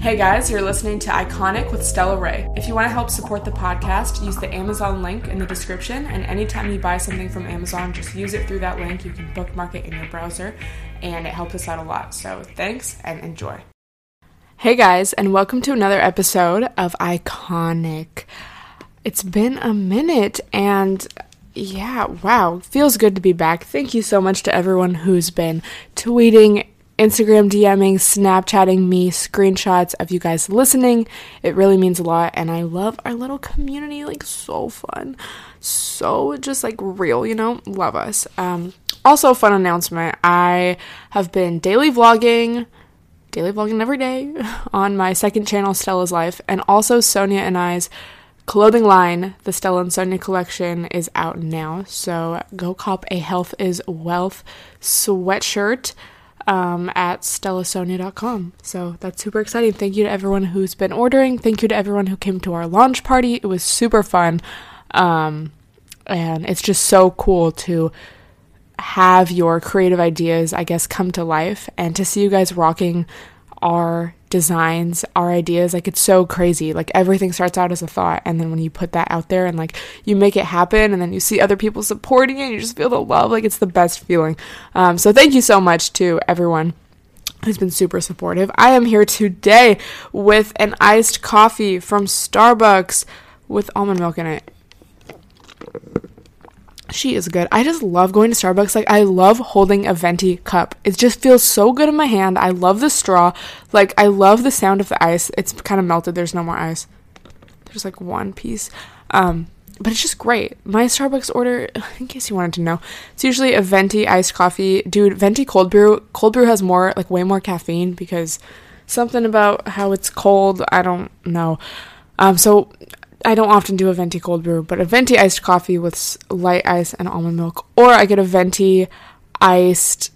Hey guys, you're listening to Iconic with Stella Rae. If you want to help support the podcast, use the Amazon link in the description. And anytime you buy something from Amazon, just use it through that link. You can bookmark it in your browser, and it helps us out a lot. So thanks and enjoy. Hey guys, and welcome to another episode of Iconic. It's been a minute, and yeah, wow, feels good to be back. Thank you so much to everyone who's been tweeting Instagram DMing, Snapchatting me screenshots of you guys listening. It really means a lot, and I love our little community. Like, so fun. So just like real, you know? Love us. Um, also, fun announcement I have been daily vlogging, daily vlogging every day on my second channel, Stella's Life, and also Sonia and I's clothing line, the Stella and Sonia collection, is out now. So go cop a Health is Wealth sweatshirt um, at stellasonia.com. So that's super exciting. Thank you to everyone who's been ordering. Thank you to everyone who came to our launch party. It was super fun. Um, and it's just so cool to have your creative ideas, I guess, come to life and to see you guys rocking our designs, our ideas. Like it's so crazy. Like everything starts out as a thought, and then when you put that out there and like you make it happen, and then you see other people supporting it, you just feel the love. Like it's the best feeling. Um, so thank you so much to everyone who's been super supportive. I am here today with an iced coffee from Starbucks with almond milk in it. She is good. I just love going to Starbucks. Like I love holding a venti cup. It just feels so good in my hand. I love the straw. Like I love the sound of the ice. It's kind of melted. There's no more ice. There's like one piece. Um but it's just great. My Starbucks order, in case you wanted to know, it's usually a venti iced coffee. Dude, venti cold brew. Cold brew has more, like, way more caffeine because something about how it's cold. I don't know. Um, so I don't often do a venti cold brew, but a venti iced coffee with light ice and almond milk, or I get a venti iced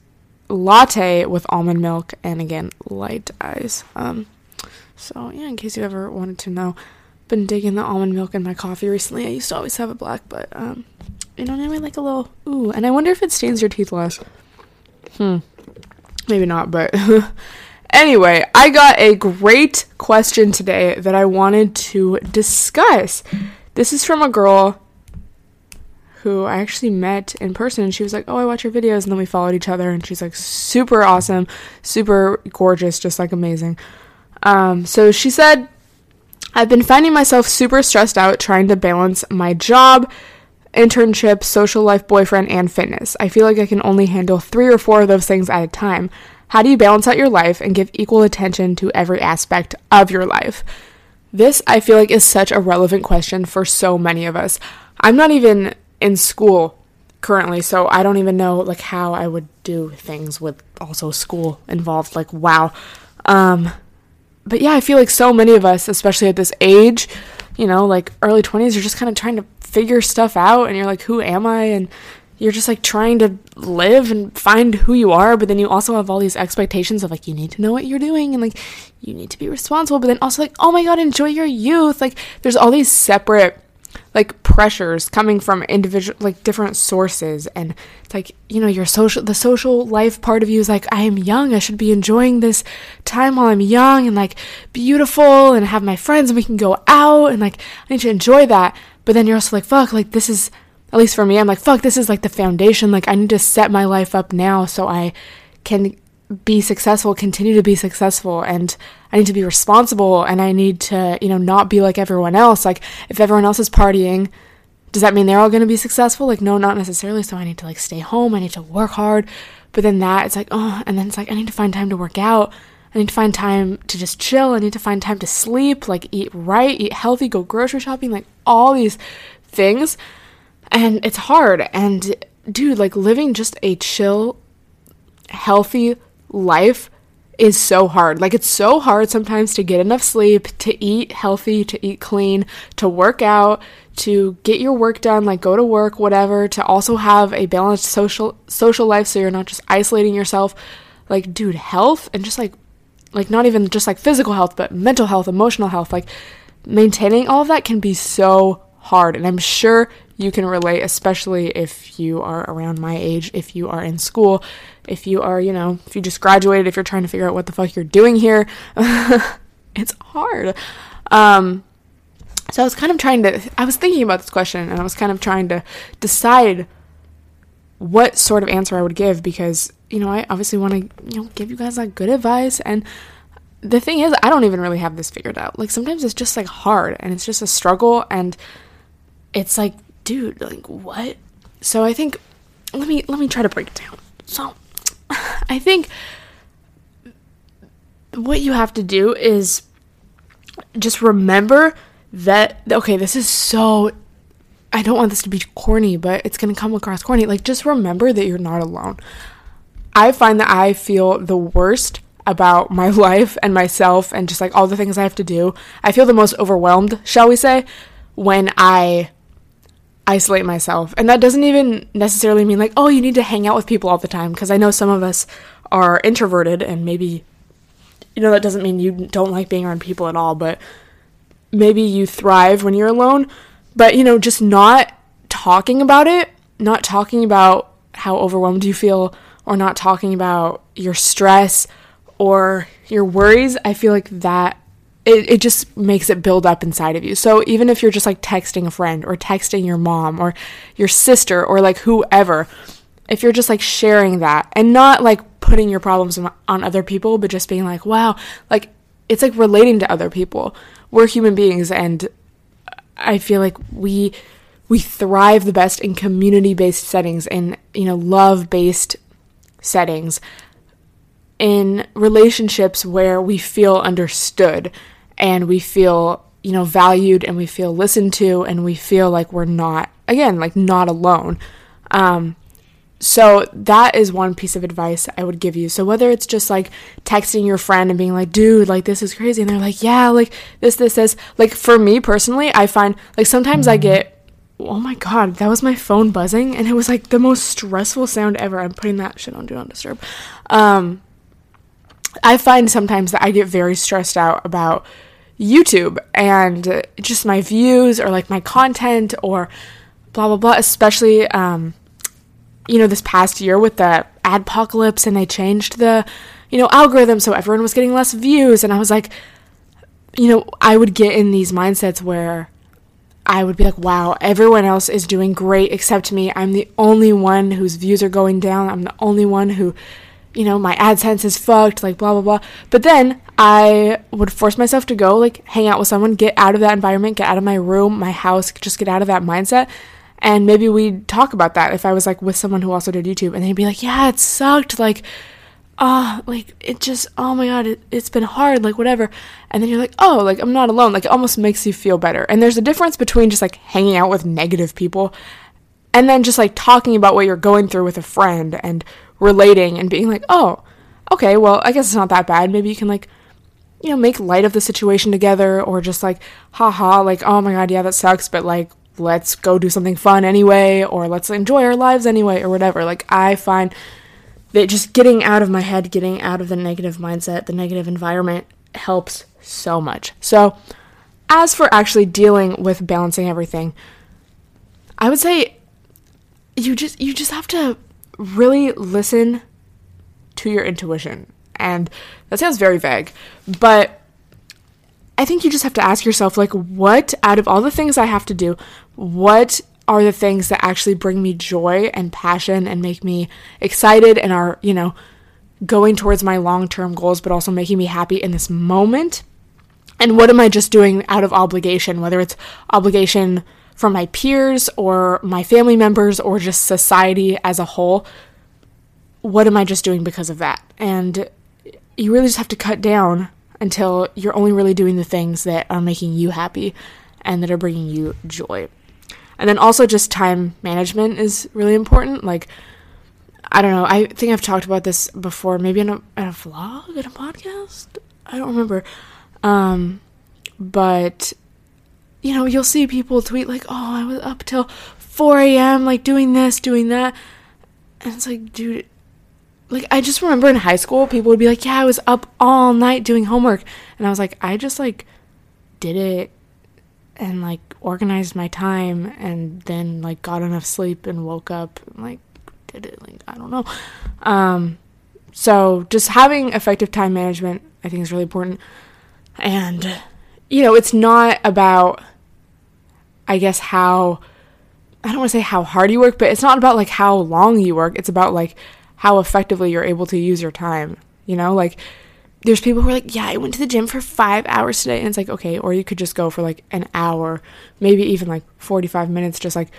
latte with almond milk and again light ice. Um, so yeah, in case you ever wanted to know, been digging the almond milk in my coffee recently. I used to always have it black, but um, you know now I like a little ooh, and I wonder if it stains your teeth less. Hmm, maybe not, but Anyway, I got a great question today that I wanted to discuss. This is from a girl who I actually met in person and she was like, "Oh, I watch your videos." And then we followed each other and she's like super awesome, super gorgeous, just like amazing. Um, so she said, "I've been finding myself super stressed out trying to balance my job, internship, social life, boyfriend, and fitness. I feel like I can only handle 3 or 4 of those things at a time." How do you balance out your life and give equal attention to every aspect of your life? This, I feel like, is such a relevant question for so many of us. I'm not even in school currently, so I don't even know like how I would do things with also school involved. Like, wow. Um, but yeah, I feel like so many of us, especially at this age, you know, like early 20s, you're just kind of trying to figure stuff out and you're like, who am I? And you're just like trying to live and find who you are, but then you also have all these expectations of like you need to know what you're doing and like you need to be responsible, but then also like, oh my god, enjoy your youth. Like there's all these separate like pressures coming from individual like different sources and it's like you know your social the social life part of you is like i am young i should be enjoying this time while i'm young and like beautiful and have my friends and we can go out and like i need to enjoy that but then you're also like fuck like this is at least for me, I'm like, fuck, this is like the foundation. Like, I need to set my life up now so I can be successful, continue to be successful, and I need to be responsible and I need to, you know, not be like everyone else. Like, if everyone else is partying, does that mean they're all going to be successful? Like, no, not necessarily. So I need to like stay home, I need to work hard. But then that, it's like, oh, and then it's like, I need to find time to work out. I need to find time to just chill. I need to find time to sleep, like eat right, eat healthy, go grocery shopping, like all these things and it's hard. And dude, like living just a chill, healthy life is so hard. Like it's so hard sometimes to get enough sleep, to eat healthy, to eat clean, to work out, to get your work done, like go to work, whatever, to also have a balanced social social life so you're not just isolating yourself. Like dude, health and just like like not even just like physical health, but mental health, emotional health, like maintaining all of that can be so hard. And I'm sure you can relate, especially if you are around my age, if you are in school, if you are, you know, if you just graduated, if you're trying to figure out what the fuck you're doing here. it's hard. Um, so I was kind of trying to, I was thinking about this question and I was kind of trying to decide what sort of answer I would give because, you know, I obviously want to, you know, give you guys like good advice. And the thing is, I don't even really have this figured out. Like sometimes it's just like hard and it's just a struggle and it's like dude, like what? So I think let me let me try to break it down. So I think what you have to do is just remember that okay, this is so I don't want this to be corny, but it's going to come across corny. Like just remember that you're not alone. I find that I feel the worst about my life and myself and just like all the things I have to do. I feel the most overwhelmed, shall we say, when I isolate myself. And that doesn't even necessarily mean like, oh, you need to hang out with people all the time. Because I know some of us are introverted and maybe, you know, that doesn't mean you don't like being around people at all, but maybe you thrive when you're alone. But, you know, just not talking about it, not talking about how overwhelmed you feel, or not talking about your stress or your worries, I feel like that it, it just makes it build up inside of you. So even if you're just like texting a friend or texting your mom or your sister or like whoever, if you're just like sharing that and not like putting your problems on other people, but just being like, wow, like it's like relating to other people. We're human beings and I feel like we we thrive the best in community-based settings and you know love-based settings in relationships where we feel understood and we feel, you know, valued and we feel listened to and we feel like we're not, again, like not alone. Um, so that is one piece of advice I would give you. So whether it's just like texting your friend and being like, dude, like this is crazy. And they're like, yeah, like this, this, this. Like for me personally, I find like sometimes I get, oh my God, that was my phone buzzing. And it was like the most stressful sound ever. I'm putting that shit on Do Not Disturb. Um, I find sometimes that I get very stressed out about YouTube and just my views or like my content or blah blah blah. Especially, um, you know, this past year with the adpocalypse and they changed the, you know, algorithm so everyone was getting less views, and I was like, you know, I would get in these mindsets where I would be like, wow, everyone else is doing great except me. I'm the only one whose views are going down. I'm the only one who you know, my AdSense is fucked, like blah blah blah. But then I would force myself to go like hang out with someone, get out of that environment, get out of my room, my house, just get out of that mindset. And maybe we'd talk about that if I was like with someone who also did YouTube and they'd be like, Yeah, it sucked, like ah, uh, like it just oh my god, it, it's been hard, like whatever. And then you're like, oh, like I'm not alone. Like it almost makes you feel better. And there's a difference between just like hanging out with negative people and then just like talking about what you're going through with a friend and relating and being like, oh, okay, well, I guess it's not that bad. Maybe you can like, you know, make light of the situation together or just like, haha, like, oh my god, yeah, that sucks, but like, let's go do something fun anyway, or let's enjoy our lives anyway, or whatever. Like, I find that just getting out of my head, getting out of the negative mindset, the negative environment helps so much. So, as for actually dealing with balancing everything, I would say you just you just have to really listen to your intuition. And that sounds very vague, but I think you just have to ask yourself like what out of all the things I have to do, what are the things that actually bring me joy and passion and make me excited and are, you know, going towards my long-term goals but also making me happy in this moment? And what am I just doing out of obligation, whether it's obligation from my peers or my family members or just society as a whole, what am I just doing because of that? And you really just have to cut down until you're only really doing the things that are making you happy and that are bringing you joy. And then also just time management is really important. Like I don't know. I think I've talked about this before, maybe in a, in a vlog, in a podcast. I don't remember. Um, but you know, you'll see people tweet like, "Oh, I was up till 4 a.m. like doing this, doing that," and it's like, dude, like I just remember in high school, people would be like, "Yeah, I was up all night doing homework," and I was like, I just like did it and like organized my time and then like got enough sleep and woke up and like did it. Like i don't know. Um so just having effective time management i think is really important. And you know it's not about i guess how i don't want to say how hard you work but it's not about like how long you work it's about like how effectively you're able to use your time you know like there's people who are like, yeah, I went to the gym for five hours today. And it's like, okay, or you could just go for like an hour, maybe even like 45 minutes, just like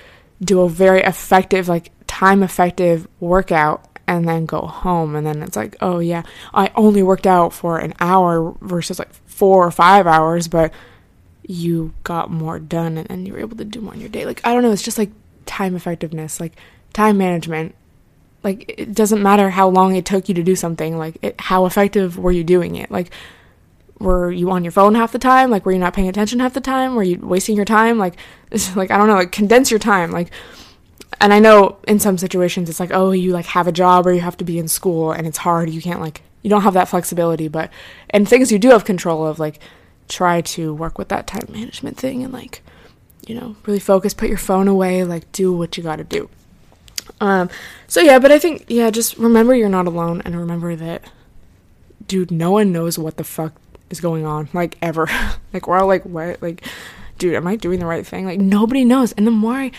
do a very effective, like time effective workout and then go home. And then it's like, oh yeah, I only worked out for an hour versus like four or five hours, but you got more done and then you were able to do more in your day. Like, I don't know, it's just like time effectiveness, like time management. Like it doesn't matter how long it took you to do something like it, how effective were you doing it? Like were you on your phone half the time? Like were you not paying attention half the time? Were you wasting your time? Like like i don't know like condense your time. Like and i know in some situations it's like oh you like have a job or you have to be in school and it's hard. You can't like you don't have that flexibility but and things you do have control of like try to work with that time management thing and like you know really focus put your phone away like do what you got to do um, so yeah, but I think yeah, just remember you're not alone, and remember that, dude, no one knows what the fuck is going on, like ever. like we're all like, what, like, dude, am I doing the right thing? Like nobody knows. And the more I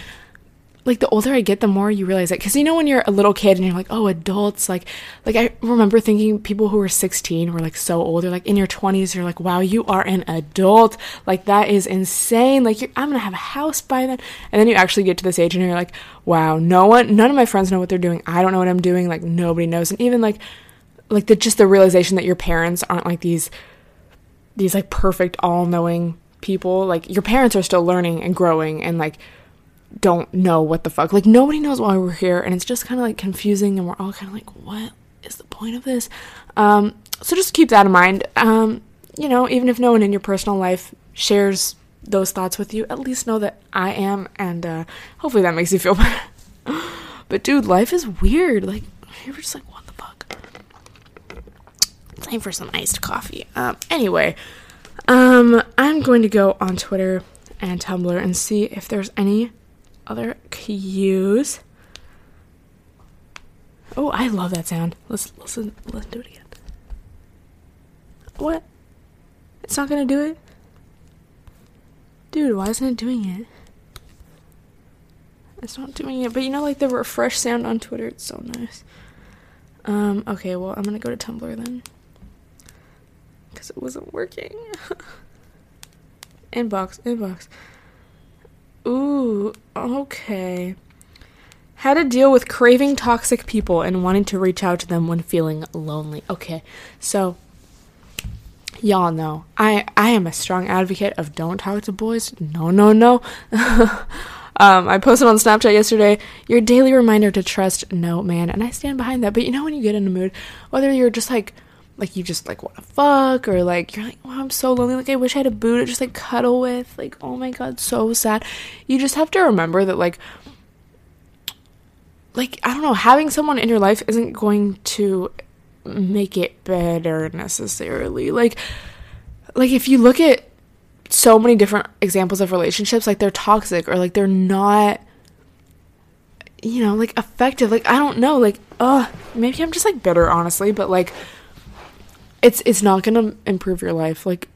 like the older I get, the more you realize it. Because you know, when you're a little kid and you're like, oh, adults, like, like I remember thinking people who were 16 were like so old. Like in your 20s. You're like, wow, you are an adult. Like that is insane. Like I'm gonna have a house by then. And then you actually get to this age and you're like, wow, no one, none of my friends know what they're doing. I don't know what I'm doing. Like nobody knows. And even like, like the just the realization that your parents aren't like these, these like perfect all knowing people. Like your parents are still learning and growing and like don't know what the fuck. Like nobody knows why we're here, and it's just kind of like confusing, and we're all kind of like, what is the point of this? Um, so just keep that in mind. Um, you know, even if no one in your personal life shares those thoughts with you, at least know that I am, and uh, hopefully that makes you feel better. but dude, life is weird. Like you're just like, what the fuck? Time for some iced coffee. Um, anyway, um, I'm going to go on Twitter and Tumblr and see if there's any other cues. Oh, I love that sound. Let's listen. Let's do it again. What? It's not gonna do it, dude. Why isn't it doing it? It's not doing it. But you know, like the refresh sound on Twitter. It's so nice. Um. Okay. Well, I'm gonna go to Tumblr then, because it wasn't working. inbox. Inbox. Ooh, okay. How to deal with craving toxic people and wanting to reach out to them when feeling lonely. Okay, so y'all know I I am a strong advocate of don't talk to boys. No, no, no. um, I posted on Snapchat yesterday your daily reminder to trust no man, and I stand behind that. But you know when you get in a mood, whether you're just like like you just like want to fuck or like you're like wow i'm so lonely. Like i wish i had a boo to just like cuddle with. Like oh my god so sad. You just have to remember that like like i don't know having someone in your life isn't going to make it better necessarily. Like like if you look at so many different examples of relationships like they're toxic or like they're not you know like effective. Like i don't know like uh maybe i'm just like bitter honestly but like it's it's not gonna improve your life. Like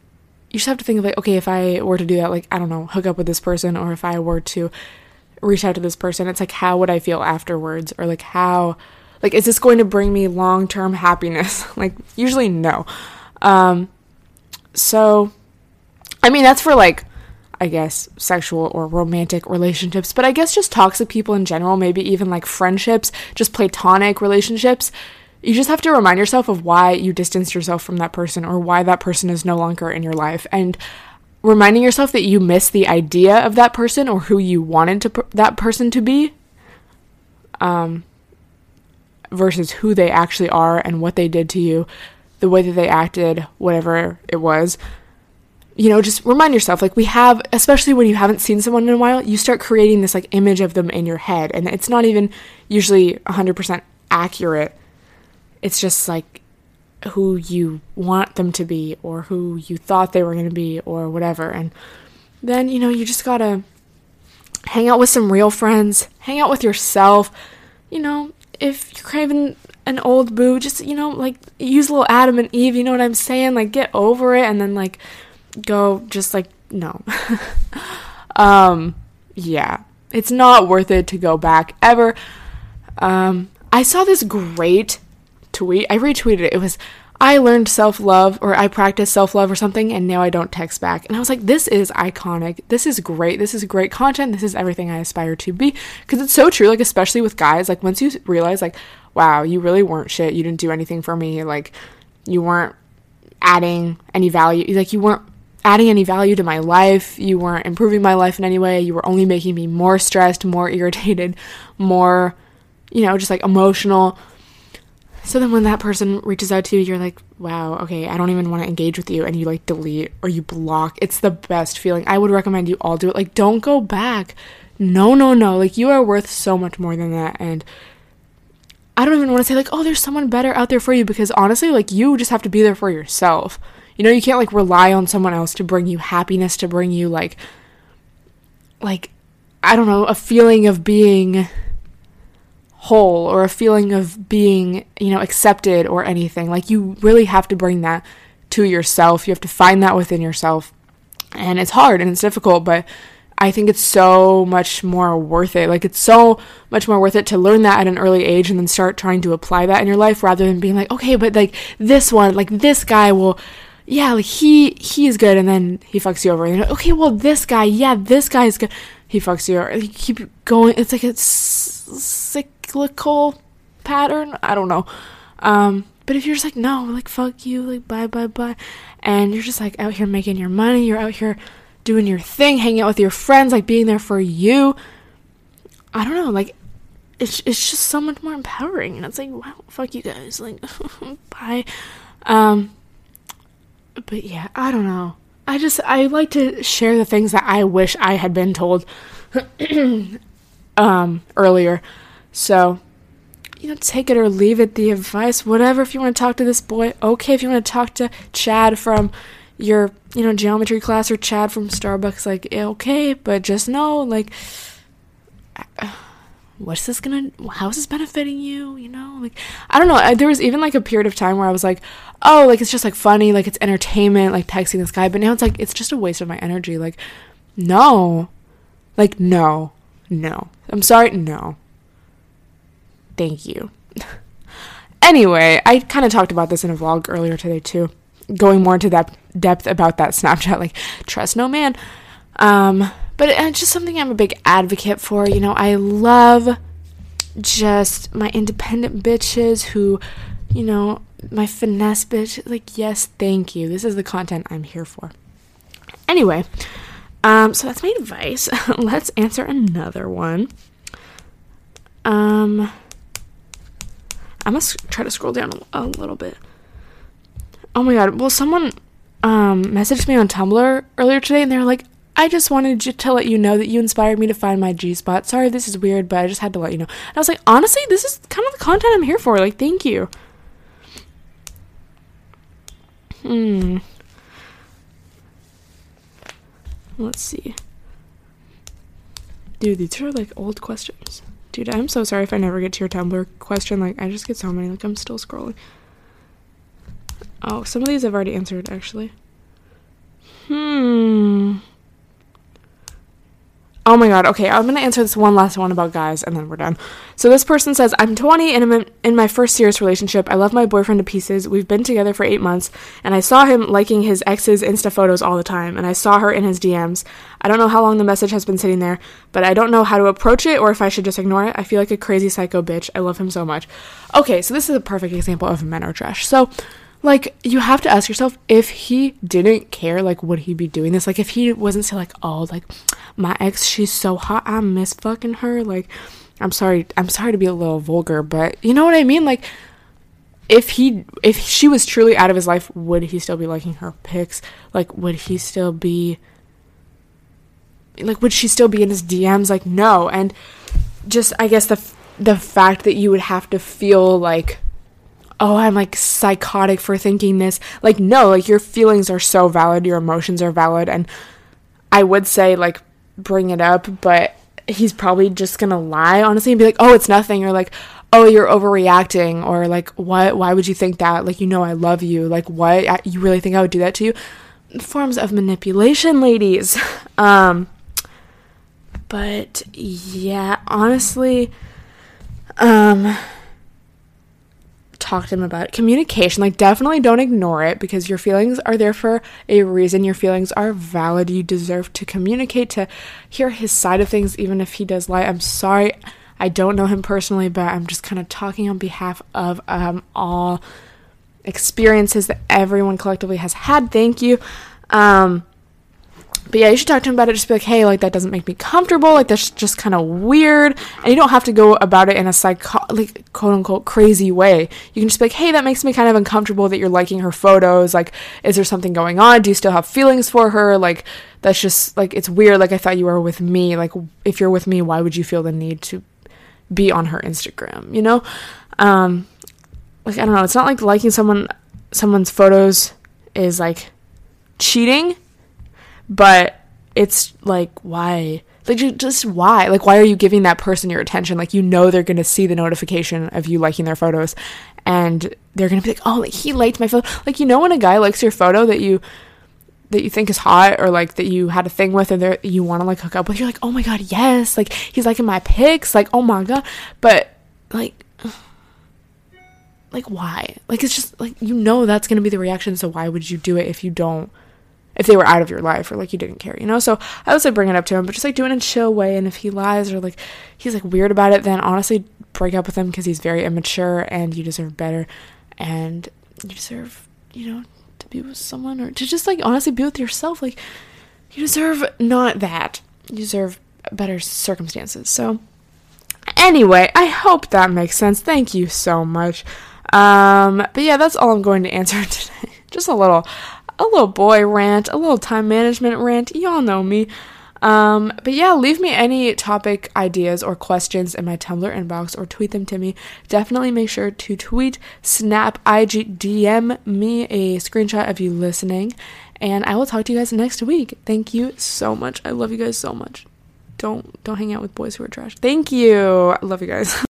you just have to think of like, okay, if I were to do that, like I don't know, hook up with this person, or if I were to reach out to this person, it's like how would I feel afterwards, or like how, like is this going to bring me long term happiness? like usually no. Um, so, I mean that's for like I guess, sexual or romantic relationships, but I guess just toxic people in general, maybe even like friendships, just platonic relationships you just have to remind yourself of why you distanced yourself from that person or why that person is no longer in your life and reminding yourself that you miss the idea of that person or who you wanted to that person to be um versus who they actually are and what they did to you, the way that they acted, whatever it was. You know, just remind yourself like we have especially when you haven't seen someone in a while, you start creating this like image of them in your head and it's not even usually 100% accurate. It's just like who you want them to be or who you thought they were going to be or whatever. And then, you know, you just got to hang out with some real friends, hang out with yourself. You know, if you're craving an old boo, just, you know, like use a little Adam and Eve, you know what I'm saying? Like get over it and then like go just like no. um yeah. It's not worth it to go back ever. Um I saw this great tweet. I retweeted it. It was I learned self love or I practiced self love or something, and now I don't text back. And I was like, this is iconic. This is great. This is great content. This is everything I aspire to be. Because it's so true, like, especially with guys, like, once you realize, like, wow, you really weren't shit. You didn't do anything for me. Like, you weren't adding any value. Like, you weren't adding any value to my life. You weren't improving my life in any way. You were only making me more stressed, more irritated, more, you know, just like emotional so then when that person reaches out to you, you're like, wow, okay, I don't even want to engage with you. And you like delete or you block. It's the best feeling. I would recommend you all do it. Like, don't go back. No, no, no. Like, you are worth so much more than that. And I don't even want to say, like, oh, there's someone better out there for you because honestly, like, you just have to be there for yourself. You know, you can't like rely on someone else to bring you happiness, to bring you like, like, I don't know, a feeling of being whole or a feeling of being, you know, accepted or anything. Like you really have to bring that to yourself. You have to find that within yourself. And it's hard and it's difficult, but I think it's so much more worth it. Like it's so much more worth it to learn that at an early age and then start trying to apply that in your life rather than being like, okay, but like this one, like this guy will yeah, like he he's good and then he fucks you over. And okay, well this guy, yeah, this guy is good. He fucks you over. You keep going. It's like sick cyclical pattern. I don't know. Um, but if you're just like, no, like, fuck you, like, bye, bye, bye, and you're just like out here making your money, you're out here doing your thing, hanging out with your friends, like being there for you, I don't know, like, it's, it's just so much more empowering. And it's like, wow, fuck you guys, like, bye. Um, but yeah, I don't know. I just, I like to share the things that I wish I had been told um, earlier. So, you know, take it or leave it, the advice, whatever. If you want to talk to this boy, okay. If you want to talk to Chad from your, you know, geometry class or Chad from Starbucks, like, okay, but just know, like, what's this gonna, how is this benefiting you, you know? Like, I don't know. There was even like a period of time where I was like, oh, like, it's just like funny, like, it's entertainment, like, texting this guy, but now it's like, it's just a waste of my energy. Like, no. Like, no. No. I'm sorry, no. Thank you. anyway, I kind of talked about this in a vlog earlier today too, going more into that depth about that Snapchat, like trust no man. Um, but it's just something I'm a big advocate for. You know, I love just my independent bitches who, you know, my finesse bitch. Like, yes, thank you. This is the content I'm here for. Anyway, um, so that's my advice. Let's answer another one. Um, I must try to scroll down a, a little bit. Oh my god. Well, someone um, messaged me on Tumblr earlier today and they were like, I just wanted to let you know that you inspired me to find my G spot. Sorry, this is weird, but I just had to let you know. And I was like, honestly, this is kind of the content I'm here for. Like, thank you. Hmm. Let's see. Dude, these are like old questions. Dude, I'm so sorry if I never get to your Tumblr question. Like, I just get so many. Like, I'm still scrolling. Oh, some of these I've already answered, actually. Hmm. Oh my god. Okay, I'm gonna answer this one last one about guys, and then we're done. So this person says, "I'm 20 and I'm in my first serious relationship. I love my boyfriend to pieces. We've been together for eight months, and I saw him liking his ex's Insta photos all the time, and I saw her in his DMs. I don't know how long the message has been sitting there, but I don't know how to approach it or if I should just ignore it. I feel like a crazy psycho bitch. I love him so much. Okay, so this is a perfect example of men are trash. So." Like you have to ask yourself if he didn't care like would he be doing this like if he wasn't so like oh like my ex she's so hot i miss fucking her like I'm sorry, I'm sorry to be a little vulgar, but you know what I mean? Like, if he if she was truly out of his life, would he still be liking her pics? Like, would he still be like would she still be in his DMs? Like, no. And just I guess the the fact that you would have to feel like oh, I'm like psychotic for thinking this. Like, no, like your feelings are so valid, your emotions are valid, and I would say like bring it up, but he's probably just gonna lie honestly and be like, oh, it's nothing, or like, oh, you're overreacting, or like, what? Why would you think that? Like, you know, I love you. Like, what? You really think I would do that to you? Forms of manipulation, ladies. um, but yeah, honestly, um, talk to him about it. Communication, like definitely don't ignore it because your feelings are there for a reason. Your feelings are valid. You deserve to communicate, to hear his side of things, even if he does lie. I'm sorry, I don't know him personally, but I'm just kind of talking on behalf of um, all experiences that everyone collectively has had. Thank you. Um, but yeah, you should talk to him about it. Just be like, hey, like that doesn't make me comfortable. Like that's just kind of weird. And you don't have to go about it in a psycho, like quote unquote crazy way. You can just be like, hey, that makes me kind of uncomfortable that you're liking her photos. Like, is there something going on? Do you still have feelings for her? Like, that's just like it's weird. Like I thought you were with me. Like if you're with me, why would you feel the need to be on her Instagram? You know, um, like I don't know. It's not like liking someone someone's photos is like cheating but it's like why? Like just why? Like why are you giving that person your attention? Like you know they're to see the notification of you liking their photos and they're to be like oh like he liked my photo like you know when a guy likes your photo that you that you think is hot or like that you had a thing with and you want to like hook up with you're like oh my god yes like he's liking my pics like oh my god. But like like why? Like it's just like you know that's to be the reaction so why would you do it if you don't if they were out of your life or like you didn't care, you know? So I would say bring it up to him, but just like do it in a chill way. And if he lies or like he's like weird about it, then honestly break up with him because he's very immature and you deserve better. And you deserve, you know, to be with someone or to just like honestly be with yourself. Like you deserve not that. You deserve better circumstances. So anyway, I hope that makes sense. Thank you so much. Um, but yeah, that's all I'm going to answer today. Just a little a little boy rant, a little time management rant. Y'all know me. Um, but yeah, leave me any topic ideas or questions in my Tumblr inbox or tweet them to me. Definitely make sure to tweet, snap, IG, DM me a screenshot of you listening. And I will talk to you guys next week. Thank you so much. I love you guys so much. Don't don't hang out with boys who are trash. Thank you. I love you guys.